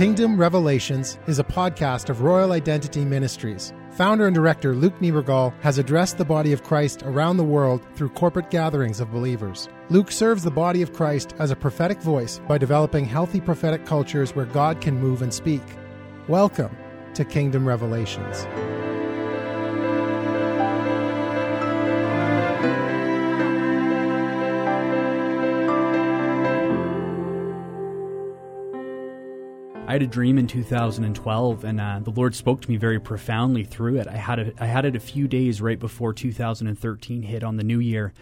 Kingdom Revelations is a podcast of Royal Identity Ministries. Founder and director Luke Niebergall has addressed the body of Christ around the world through corporate gatherings of believers. Luke serves the body of Christ as a prophetic voice by developing healthy prophetic cultures where God can move and speak. Welcome to Kingdom Revelations. I had a dream in 2012, and uh, the Lord spoke to me very profoundly through it. I had had it a few days right before 2013 hit on the new year,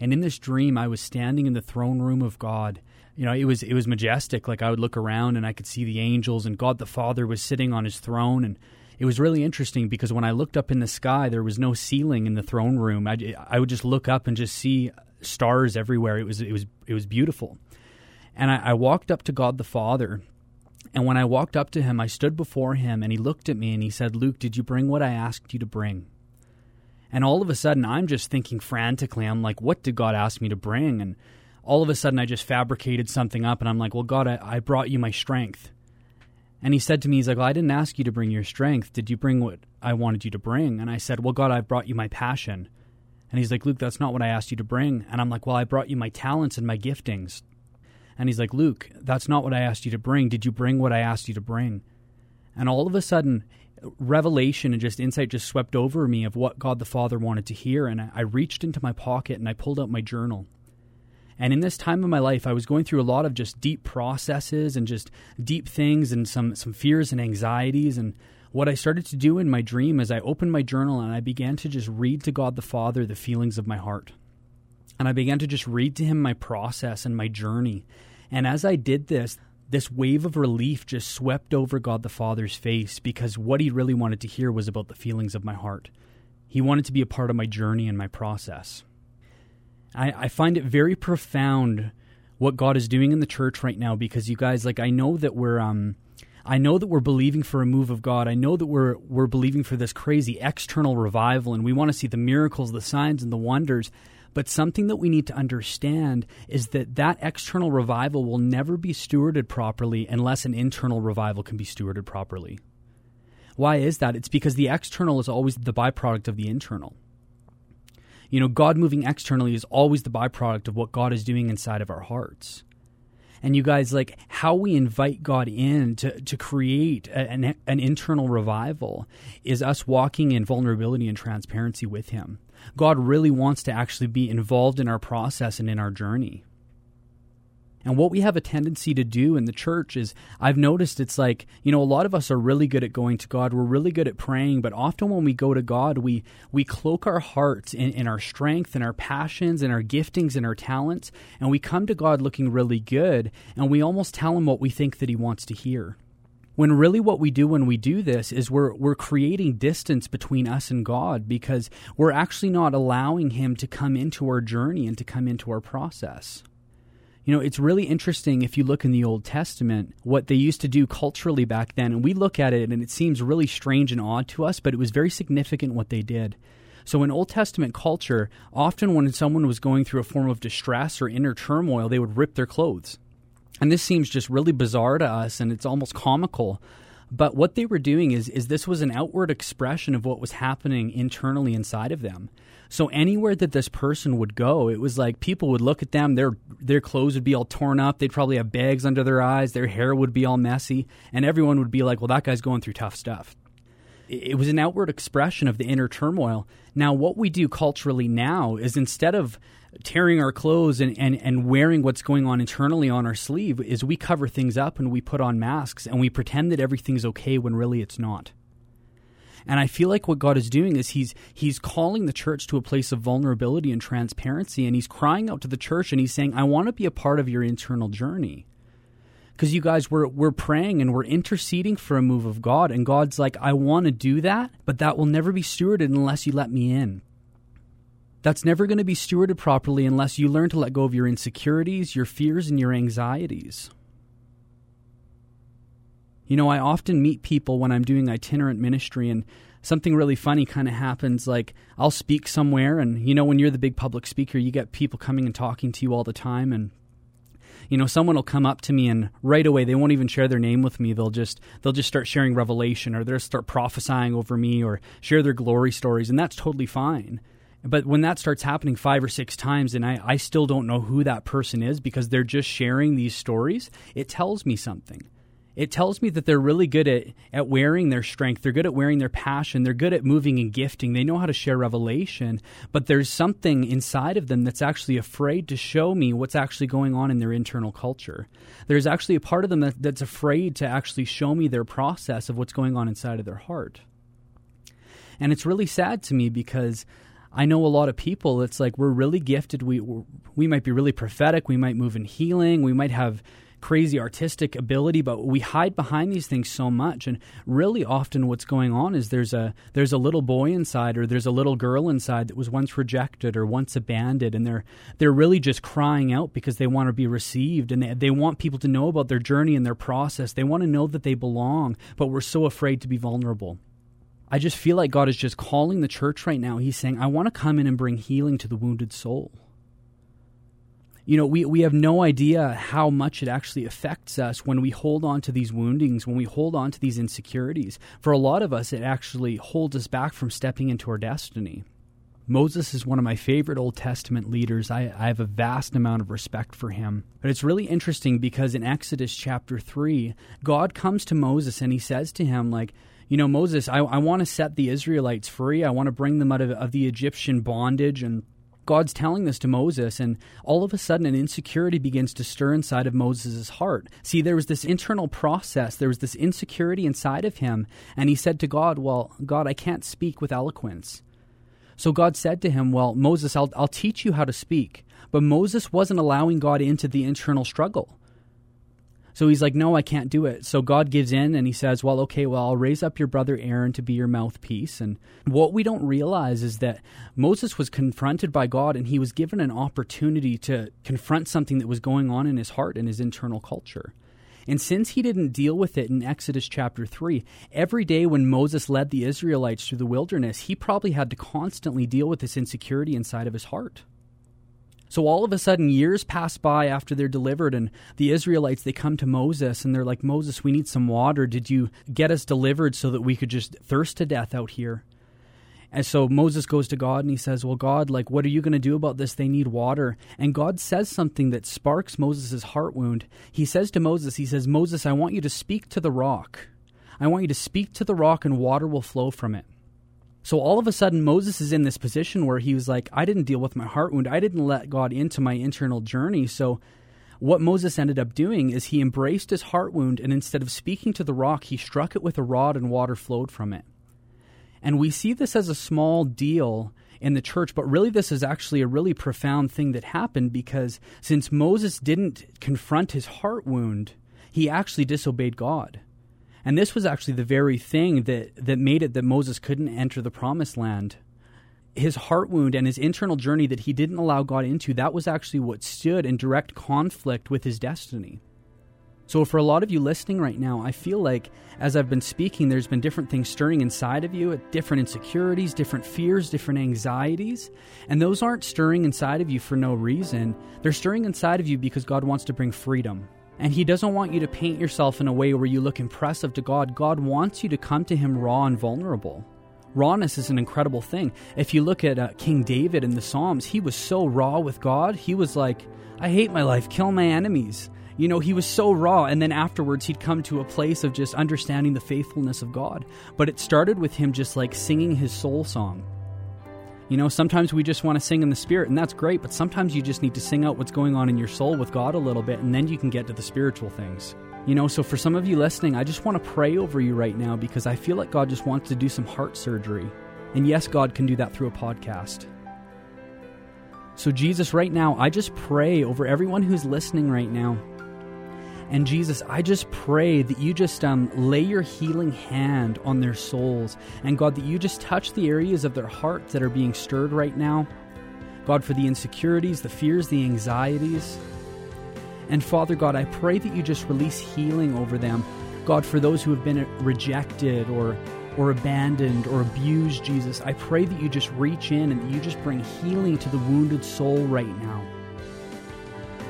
and in this dream, I was standing in the throne room of God. You know, it was it was majestic. Like I would look around and I could see the angels, and God the Father was sitting on His throne, and it was really interesting because when I looked up in the sky, there was no ceiling in the throne room. I, I would just look up and just see stars everywhere. It was it was it was beautiful, and I, I walked up to God the Father and when I walked up to him, I stood before him and he looked at me and he said, Luke, did you bring what I asked you to bring? And all of a sudden, I'm just thinking frantically, I'm like, what did God ask me to bring? And all of a sudden, I just fabricated something up and I'm like, well, God, I, I brought you my strength. And he said to me, he's like, well, I didn't ask you to bring your strength. Did you bring what I wanted you to bring? And I said, well, God, I brought you my passion. And he's like, Luke, that's not what I asked you to bring. And I'm like, well, I brought you my talents and my giftings. And he's like, Luke, that's not what I asked you to bring. Did you bring what I asked you to bring? And all of a sudden, revelation and just insight just swept over me of what God the Father wanted to hear. And I reached into my pocket and I pulled out my journal. And in this time of my life, I was going through a lot of just deep processes and just deep things and some, some fears and anxieties. And what I started to do in my dream is I opened my journal and I began to just read to God the Father the feelings of my heart. And I began to just read to him my process and my journey. And as I did this, this wave of relief just swept over God the Father's face because what he really wanted to hear was about the feelings of my heart. He wanted to be a part of my journey and my process. I, I find it very profound what God is doing in the church right now because you guys, like, I know that we're, um, I know that we're believing for a move of God. I know that we're we're believing for this crazy external revival, and we want to see the miracles, the signs, and the wonders. But something that we need to understand is that that external revival will never be stewarded properly unless an internal revival can be stewarded properly. Why is that? It's because the external is always the byproduct of the internal. You know, God moving externally is always the byproduct of what God is doing inside of our hearts. And you guys, like how we invite God in to, to create an, an internal revival is us walking in vulnerability and transparency with Him. God really wants to actually be involved in our process and in our journey. And what we have a tendency to do in the church is, I've noticed it's like, you know, a lot of us are really good at going to God. We're really good at praying, but often when we go to God, we, we cloak our hearts in, in our strength and our passions and our giftings and our talents, and we come to God looking really good, and we almost tell Him what we think that He wants to hear. When really what we do when we do this is we're we're creating distance between us and God because we're actually not allowing him to come into our journey and to come into our process. You know, it's really interesting if you look in the Old Testament, what they used to do culturally back then, and we look at it and it seems really strange and odd to us, but it was very significant what they did. So, in Old Testament culture, often when someone was going through a form of distress or inner turmoil, they would rip their clothes. And this seems just really bizarre to us and it's almost comical. But what they were doing is is this was an outward expression of what was happening internally inside of them. So anywhere that this person would go, it was like people would look at them, their their clothes would be all torn up, they'd probably have bags under their eyes, their hair would be all messy, and everyone would be like, "Well, that guy's going through tough stuff." It was an outward expression of the inner turmoil. Now, what we do culturally now is instead of tearing our clothes and, and, and wearing what's going on internally on our sleeve is we cover things up and we put on masks and we pretend that everything's okay when really it's not. And I feel like what God is doing is he's he's calling the church to a place of vulnerability and transparency and he's crying out to the church and he's saying I want to be a part of your internal journey. Cuz you guys we're we're praying and we're interceding for a move of God and God's like I want to do that, but that will never be stewarded unless you let me in. That's never going to be stewarded properly unless you learn to let go of your insecurities, your fears, and your anxieties. You know, I often meet people when I'm doing itinerant ministry, and something really funny kind of happens. Like, I'll speak somewhere, and you know, when you're the big public speaker, you get people coming and talking to you all the time, and you know, someone will come up to me and right away they won't even share their name with me. They'll just they'll just start sharing revelation or they'll start prophesying over me or share their glory stories, and that's totally fine. But when that starts happening five or six times and I, I still don't know who that person is because they're just sharing these stories, it tells me something it tells me that they're really good at, at wearing their strength. They're good at wearing their passion. They're good at moving and gifting. They know how to share revelation. But there's something inside of them that's actually afraid to show me what's actually going on in their internal culture. There's actually a part of them that, that's afraid to actually show me their process of what's going on inside of their heart. And it's really sad to me because I know a lot of people. It's like we're really gifted. We we might be really prophetic. We might move in healing. We might have crazy artistic ability, but we hide behind these things so much. And really often what's going on is there's a there's a little boy inside or there's a little girl inside that was once rejected or once abandoned and they're they're really just crying out because they want to be received and they, they want people to know about their journey and their process. They want to know that they belong, but we're so afraid to be vulnerable. I just feel like God is just calling the church right now. He's saying, I want to come in and bring healing to the wounded soul you know, we, we have no idea how much it actually affects us when we hold on to these woundings, when we hold on to these insecurities. For a lot of us, it actually holds us back from stepping into our destiny. Moses is one of my favorite Old Testament leaders. I, I, have a vast amount of respect for him. But it's really interesting because in Exodus chapter 3, God comes to Moses and he says to him, like, you know, Moses, I, I want to set the Israelites free. I want to bring them out of, of the Egyptian bondage and God's telling this to Moses, and all of a sudden, an insecurity begins to stir inside of Moses' heart. See, there was this internal process, there was this insecurity inside of him, and he said to God, Well, God, I can't speak with eloquence. So God said to him, Well, Moses, I'll, I'll teach you how to speak. But Moses wasn't allowing God into the internal struggle. So he's like, No, I can't do it. So God gives in and he says, Well, okay, well, I'll raise up your brother Aaron to be your mouthpiece. And what we don't realize is that Moses was confronted by God and he was given an opportunity to confront something that was going on in his heart and his internal culture. And since he didn't deal with it in Exodus chapter 3, every day when Moses led the Israelites through the wilderness, he probably had to constantly deal with this insecurity inside of his heart. So all of a sudden, years pass by after they're delivered, and the Israelites they come to Moses and they're like, Moses, we need some water. Did you get us delivered so that we could just thirst to death out here? And so Moses goes to God and he says, Well, God, like, what are you going to do about this? They need water. And God says something that sparks Moses' heart wound. He says to Moses, He says, Moses, I want you to speak to the rock. I want you to speak to the rock, and water will flow from it. So all of a sudden, Moses is in this position where he was like, I didn't deal with my heart wound. I didn't let God into my internal journey. So what Moses ended up doing is he embraced his heart wound, and instead of speaking to the rock, he struck it with a rod and water flowed from it. And we see this as a small deal in the church, but really this is actually a really profound thing that happened because since Moses didn't confront his heart wound, he actually disobeyed God. And this was actually the very thing that, that made it that Moses couldn't enter the promised land. His heart wound and his internal journey that he didn't allow God into, that was actually what stood in direct conflict with his destiny. So, for a lot of you listening right now, I feel like as I've been speaking, there's been different things stirring inside of you, different insecurities, different fears, different anxieties. And those aren't stirring inside of you for no reason. They're stirring inside of you because God wants to bring freedom. And He doesn't want you to paint yourself in a way where you look impressive to God. God wants you to come to Him raw and vulnerable. Rawness is an incredible thing. If you look at uh, King David in the Psalms, he was so raw with God. He was like, I hate my life, kill my enemies. You know, he was so raw. And then afterwards, he'd come to a place of just understanding the faithfulness of God. But it started with him just like singing his soul song. You know, sometimes we just want to sing in the spirit, and that's great, but sometimes you just need to sing out what's going on in your soul with God a little bit, and then you can get to the spiritual things. You know, so for some of you listening, I just want to pray over you right now because I feel like God just wants to do some heart surgery. And yes, God can do that through a podcast. So, Jesus, right now, I just pray over everyone who's listening right now. And Jesus, I just pray that you just um, lay your healing hand on their souls. And God, that you just touch the areas of their hearts that are being stirred right now. God, for the insecurities, the fears, the anxieties. And Father God, I pray that you just release healing over them. God, for those who have been rejected or or abandoned or abused, Jesus, I pray that you just reach in and that you just bring healing to the wounded soul right now.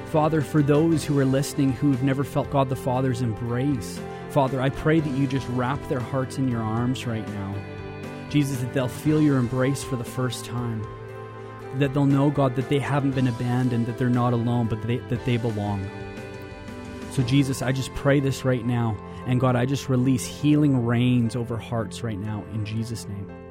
Father, for those who are listening who have never felt God the Father's embrace, Father, I pray that you just wrap their hearts in your arms right now. Jesus, that they'll feel your embrace for the first time. That they'll know, God, that they haven't been abandoned, that they're not alone, but they, that they belong. So, Jesus, I just pray this right now. And God, I just release healing rains over hearts right now in Jesus' name.